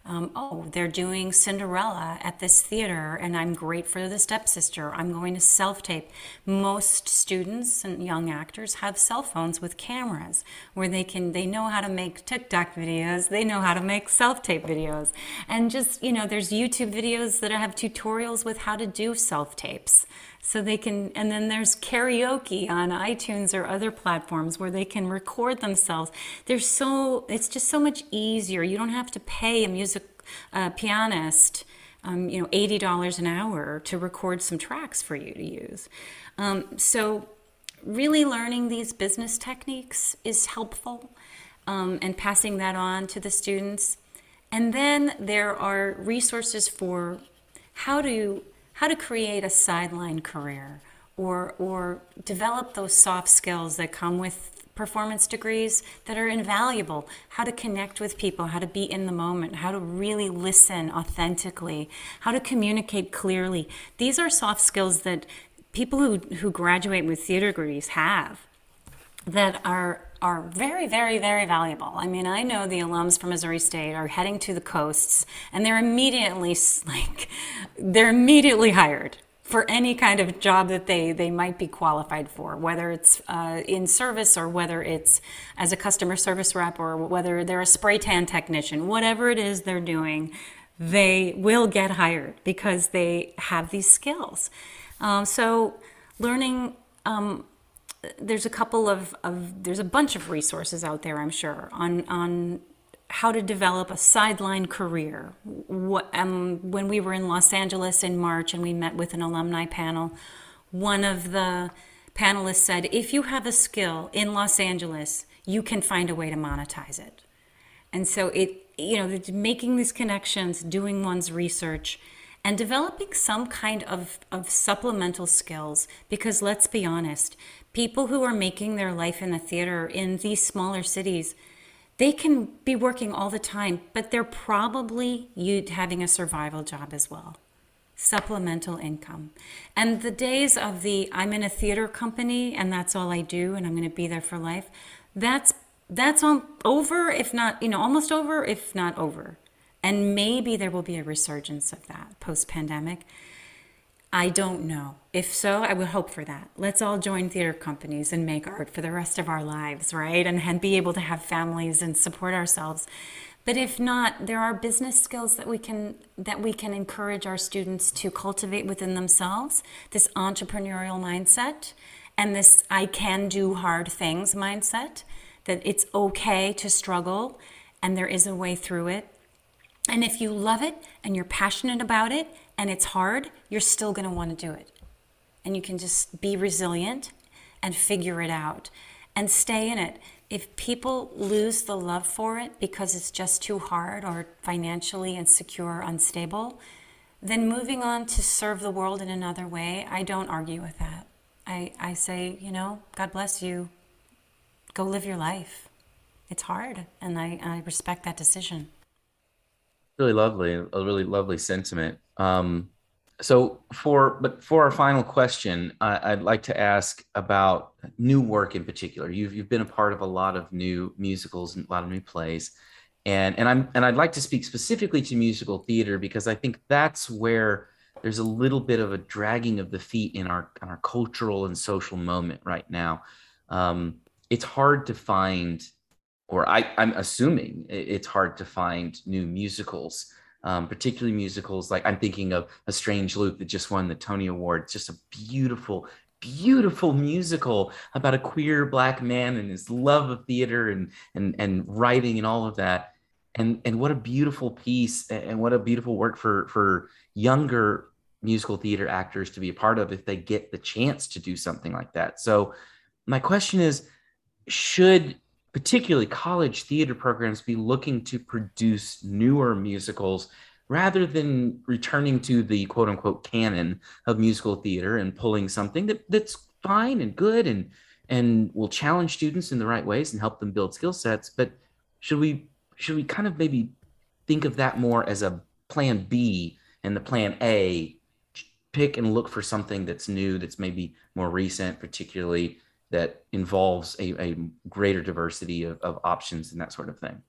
Um, oh, they're doing Cinderella at this theater, and I'm great for the stepsister. I'm going to self tape. Most students and young actors have cell phones with cameras where they can, they know how to make TikTok videos, they know how to make self tape videos. And just, you know, there's YouTube videos that have tutorials with how to do self tapes so they can and then there's karaoke on itunes or other platforms where they can record themselves. There's so it's just so much easier. You don't have to pay a music uh, pianist um, you know $80 an hour to record some tracks for you to use. Um, so really learning these business techniques is helpful um, and passing that on to the students. And then there are resources for how to how to create a sideline career or, or develop those soft skills that come with performance degrees that are invaluable. How to connect with people how to be in the moment how to really listen authentically how to communicate clearly. These are soft skills that people who, who graduate with theater degrees have that are are very, very, very valuable. I mean, I know the alums from Missouri State are heading to the coasts, and they're immediately like, they're immediately hired for any kind of job that they they might be qualified for, whether it's uh, in service or whether it's as a customer service rep or whether they're a spray tan technician, whatever it is they're doing, they will get hired because they have these skills. Um, so, learning. Um, there's a couple of, of there's a bunch of resources out there i'm sure on on how to develop a sideline career. What, um, when we were in los angeles in march and we met with an alumni panel one of the panelists said if you have a skill in los angeles you can find a way to monetize it. And so it you know making these connections doing one's research and developing some kind of, of supplemental skills because let's be honest people who are making their life in the theater in these smaller cities they can be working all the time but they're probably having a survival job as well. Supplemental income. And the days of the i'm in a theater company and that's all i do and i'm going to be there for life that's that's on over if not you know almost over if not over. And maybe there will be a resurgence of that post pandemic I don't know. If so, I would hope for that. Let's all join theater companies and make art for the rest of our lives, right? And, and be able to have families and support ourselves. But if not, there are business skills that we can that we can encourage our students to cultivate within themselves. This entrepreneurial mindset and this I can do hard things mindset that it's okay to struggle and there is a way through it. And if you love it and you're passionate about it and it's hard, you're still going to want to do it. And you can just be resilient and figure it out and stay in it. If people lose the love for it because it's just too hard or financially insecure, unstable, then moving on to serve the world in another way, I don't argue with that. I, I say, you know, God bless you. go live your life. It's hard, and I, I respect that decision. Really lovely, a really lovely sentiment. Um, so for but for our final question, I, would like to ask about new work in particular. You've you've been a part of a lot of new musicals and a lot of new plays, and and I'm and I'd like to speak specifically to musical theater because I think that's where there's a little bit of a dragging of the feet in our in our cultural and social moment right now. Um, it's hard to find, or I, I'm assuming it's hard to find new musicals um, particularly musicals like I'm thinking of A Strange Loop that just won the Tony Award. It's just a beautiful, beautiful musical about a queer black man and his love of theater and and and writing and all of that. And and what a beautiful piece and what a beautiful work for for younger musical theater actors to be a part of if they get the chance to do something like that. So my question is should particularly college theater programs, be looking to produce newer musicals rather than returning to the quote unquote canon of musical theater and pulling something that, that's fine and good and and will challenge students in the right ways and help them build skill sets. But should we should we kind of maybe think of that more as a plan B and the plan A pick and look for something that's new that's maybe more recent particularly that involves a, a greater diversity of, of options and that sort of thing?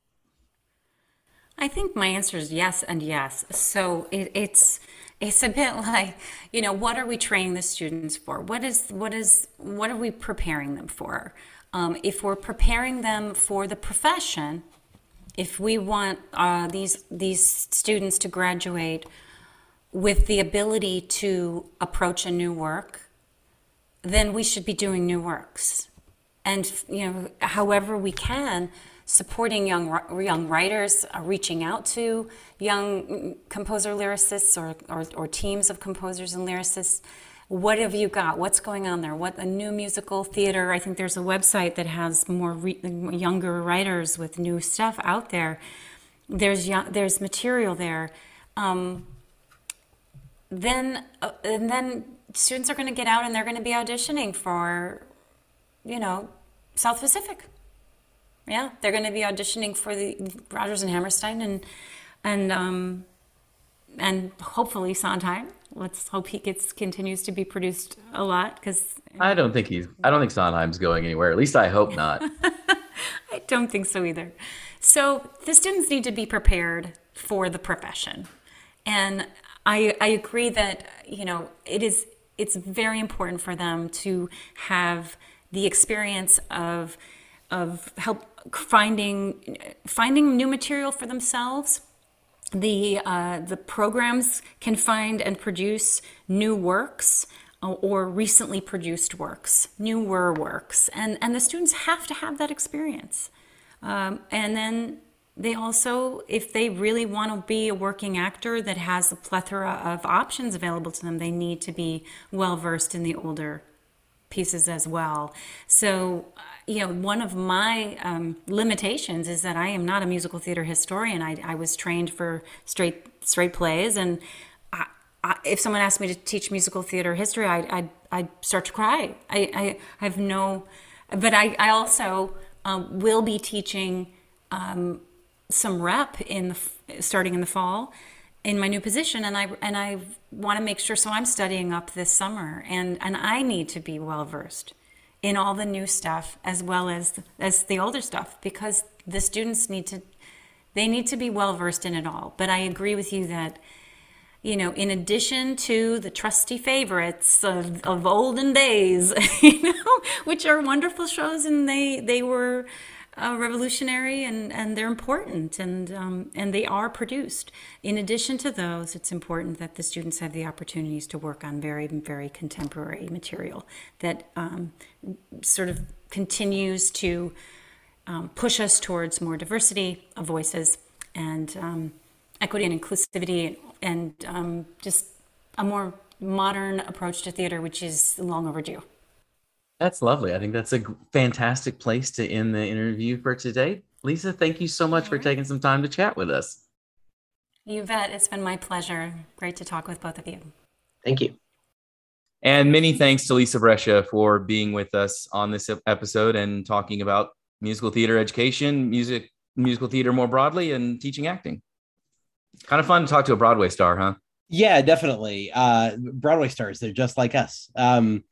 I think my answer is yes and yes. So it, it's it's a bit like you know what are we training the students for? What is what is what are we preparing them for? Um, if we're preparing them for the profession, if we want uh, these these students to graduate with the ability to approach a new work then we should be doing new works. And, you know, however we can, supporting young young writers, uh, reaching out to young composer lyricists or, or, or, teams of composers and lyricists. What have you got? What's going on there? What a new musical theater? I think there's a website that has more re- younger writers with new stuff out there. There's young, there's material there. Um, then uh, and then students are going to get out and they're going to be auditioning for, you know, South Pacific. Yeah, they're going to be auditioning for the Rodgers and Hammerstein and and um, and hopefully Sondheim. Let's hope he gets continues to be produced a lot because I don't think he's. I don't think Sondheim's going anywhere. At least I hope not. I don't think so either. So the students need to be prepared for the profession, and I I agree that you know it is it's very important for them to have the experience of of help finding finding new material for themselves. The uh, the programs can find and produce new works uh, or recently produced works, newer works, and and the students have to have that experience. Um, and then they also, if they really want to be a working actor that has a plethora of options available to them, they need to be well versed in the older pieces as well. So, you know, one of my um, limitations is that I am not a musical theater historian. I, I was trained for straight straight plays, and I, I, if someone asked me to teach musical theater history, I'd, I'd start to cry. I, I, have no, but I, I also um, will be teaching. Um, some rep in the starting in the fall in my new position and I and I want to make sure so I'm studying up this summer and and I need to be well versed in all the new stuff as well as as the older stuff because the students need to they need to be well versed in it all. But I agree with you that you know in addition to the trusty favorites of, of olden days you know which are wonderful shows and they they were uh, revolutionary and, and they're important and, um, and they are produced. In addition to those, it's important that the students have the opportunities to work on very, very contemporary material that um, sort of continues to um, push us towards more diversity of voices and um, equity and inclusivity and um, just a more modern approach to theater, which is long overdue. That's lovely. I think that's a fantastic place to end the interview for today. Lisa, thank you so much for taking some time to chat with us. You bet. It's been my pleasure. Great to talk with both of you. Thank you. And many thanks to Lisa Brescia for being with us on this episode and talking about musical theater education, music, musical theater more broadly, and teaching acting. Kind of fun to talk to a Broadway star, huh? Yeah, definitely. Uh, Broadway stars, they're just like us. Um,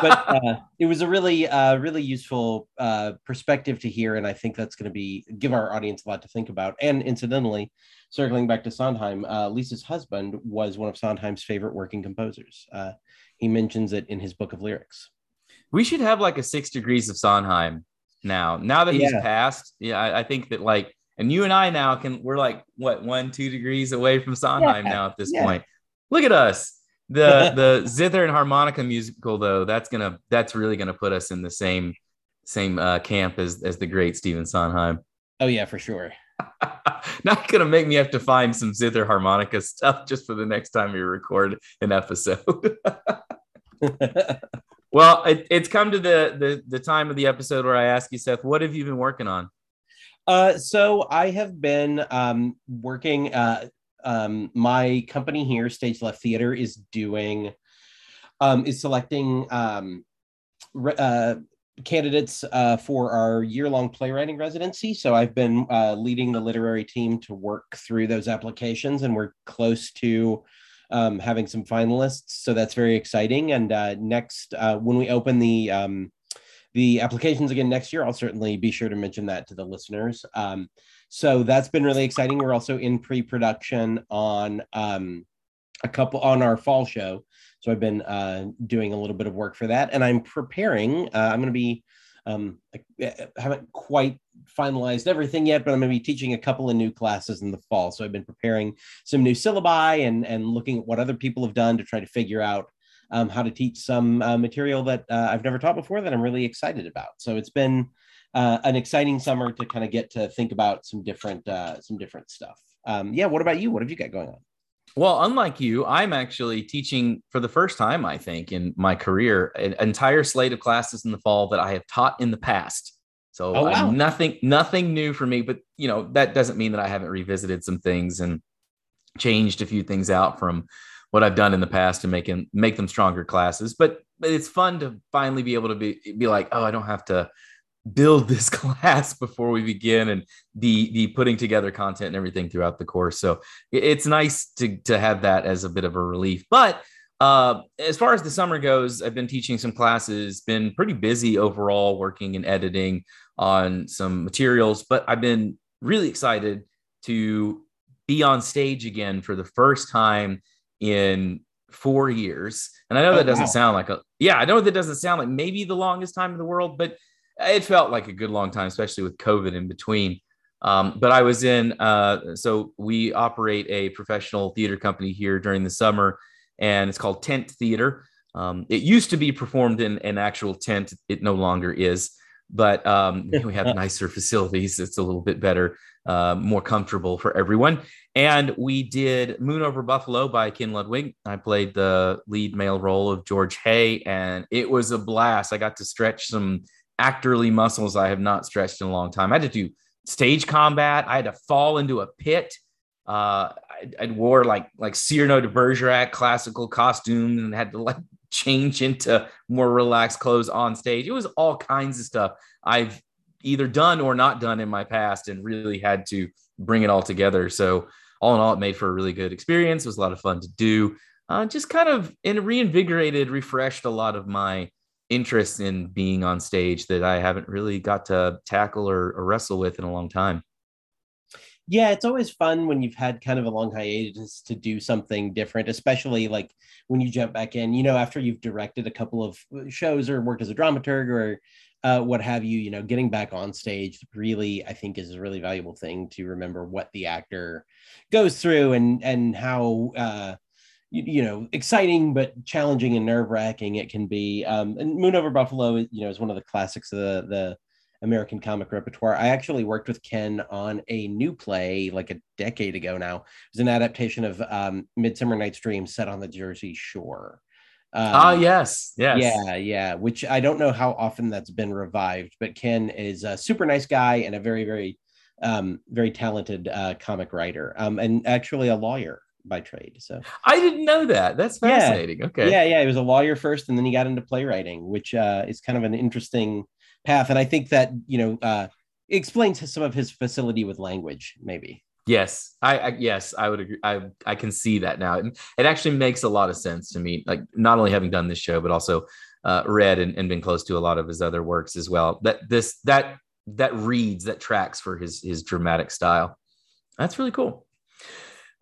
but uh, it was a really, uh, really useful uh, perspective to hear, and I think that's going to be give our audience a lot to think about. And incidentally, circling back to Sondheim, uh, Lisa's husband was one of Sondheim's favorite working composers. Uh, he mentions it in his book of lyrics. We should have like a six degrees of Sondheim now. Now that he's yeah. passed, yeah, I, I think that like and you and I now can we're like what one, two degrees away from Sondheim yeah, now at this yeah. point. Look at us. The the zither and harmonica musical though, that's gonna that's really gonna put us in the same same uh, camp as as the great Stephen Sondheim. Oh yeah, for sure. Not gonna make me have to find some zither harmonica stuff just for the next time we record an episode. well, it, it's come to the, the the time of the episode where I ask you, Seth, what have you been working on? Uh, so I have been um, working. Uh, um, my company here, Stage Left Theater, is doing um, is selecting um, re- uh, candidates uh, for our year long playwriting residency. So I've been uh, leading the literary team to work through those applications, and we're close to um, having some finalists. So that's very exciting. And uh, next, uh, when we open the um, the applications again next year, I'll certainly be sure to mention that to the listeners. Um, so that's been really exciting. We're also in pre-production on um, a couple on our fall show. So I've been uh, doing a little bit of work for that, and I'm preparing. Uh, I'm going to be um, I haven't quite finalized everything yet, but I'm going to be teaching a couple of new classes in the fall. So I've been preparing some new syllabi and and looking at what other people have done to try to figure out um, how to teach some uh, material that uh, I've never taught before that I'm really excited about. So it's been uh, an exciting summer to kind of get to think about some different uh, some different stuff. Um, yeah, what about you? What have you got going on? Well, unlike you, I'm actually teaching for the first time, I think, in my career, an entire slate of classes in the fall that I have taught in the past. So oh, wow. nothing, nothing new for me. But you know, that doesn't mean that I haven't revisited some things and changed a few things out from what I've done in the past to make them make them stronger classes. But, but it's fun to finally be able to be be like, oh, I don't have to build this class before we begin and the the putting together content and everything throughout the course. So it's nice to to have that as a bit of a relief. But uh, as far as the summer goes i've been teaching some classes been pretty busy overall working and editing on some materials but i've been really excited to be on stage again for the first time in four years. And i know oh, that doesn't sound like a yeah i know that doesn't sound like maybe the longest time in the world but it felt like a good long time, especially with COVID in between. Um, but I was in, uh, so we operate a professional theater company here during the summer, and it's called Tent Theater. Um, it used to be performed in an actual tent, it no longer is, but um, we have nicer facilities. It's a little bit better, uh, more comfortable for everyone. And we did Moon Over Buffalo by Ken Ludwig. I played the lead male role of George Hay, and it was a blast. I got to stretch some actorly muscles I have not stretched in a long time. I had to do stage combat. I had to fall into a pit. Uh, I, I wore like like Cyrano de Bergerac classical costume and had to like change into more relaxed clothes on stage. It was all kinds of stuff I've either done or not done in my past and really had to bring it all together. So all in all, it made for a really good experience. It was a lot of fun to do. Uh, just kind of and reinvigorated, refreshed a lot of my interest in being on stage that I haven't really got to tackle or, or, wrestle with in a long time. Yeah, it's always fun when you've had kind of a long hiatus to do something different, especially like when you jump back in, you know, after you've directed a couple of shows or worked as a dramaturg or uh, what have you, you know, getting back on stage really, I think, is a really valuable thing to remember what the actor goes through and and how uh, you, you know exciting but challenging and nerve wracking it can be. Um, and Moon Over Buffalo, you know, is one of the classics of the the American comic repertoire. I actually worked with Ken on a new play like a decade ago now. It was an adaptation of um, Midsummer Night's Dream set on the Jersey Shore. Um, oh yes, yes, yeah, yeah. Which I don't know how often that's been revived, but Ken is a super nice guy and a very, very, um, very talented uh, comic writer, um, and actually a lawyer by trade. So I didn't know that. That's fascinating. Yeah. Okay. Yeah, yeah. He was a lawyer first, and then he got into playwriting, which uh, is kind of an interesting path. And I think that you know uh, explains some of his facility with language, maybe. Yes, I, I, yes, I would agree. I I can see that now. It, it actually makes a lot of sense to me. Like not only having done this show, but also uh, read and, and been close to a lot of his other works as well. That this that that reads that tracks for his his dramatic style. That's really cool.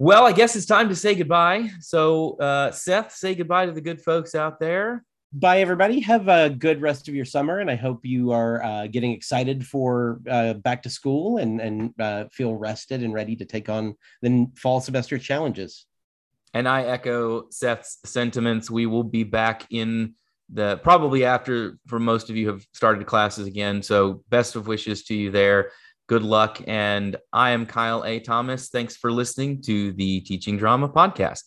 Well, I guess it's time to say goodbye. So, uh, Seth, say goodbye to the good folks out there. Bye everybody. Have a good rest of your summer and i hope you are uh, getting excited for uh, back to school and and uh, feel rested and ready to take on the fall semester challenges. And i echo seth's sentiments. We will be back in the probably after for most of you have started classes again. So best of wishes to you there good luck. And i am kyle a. Thomas. Thanks for listening to the teaching drama podcast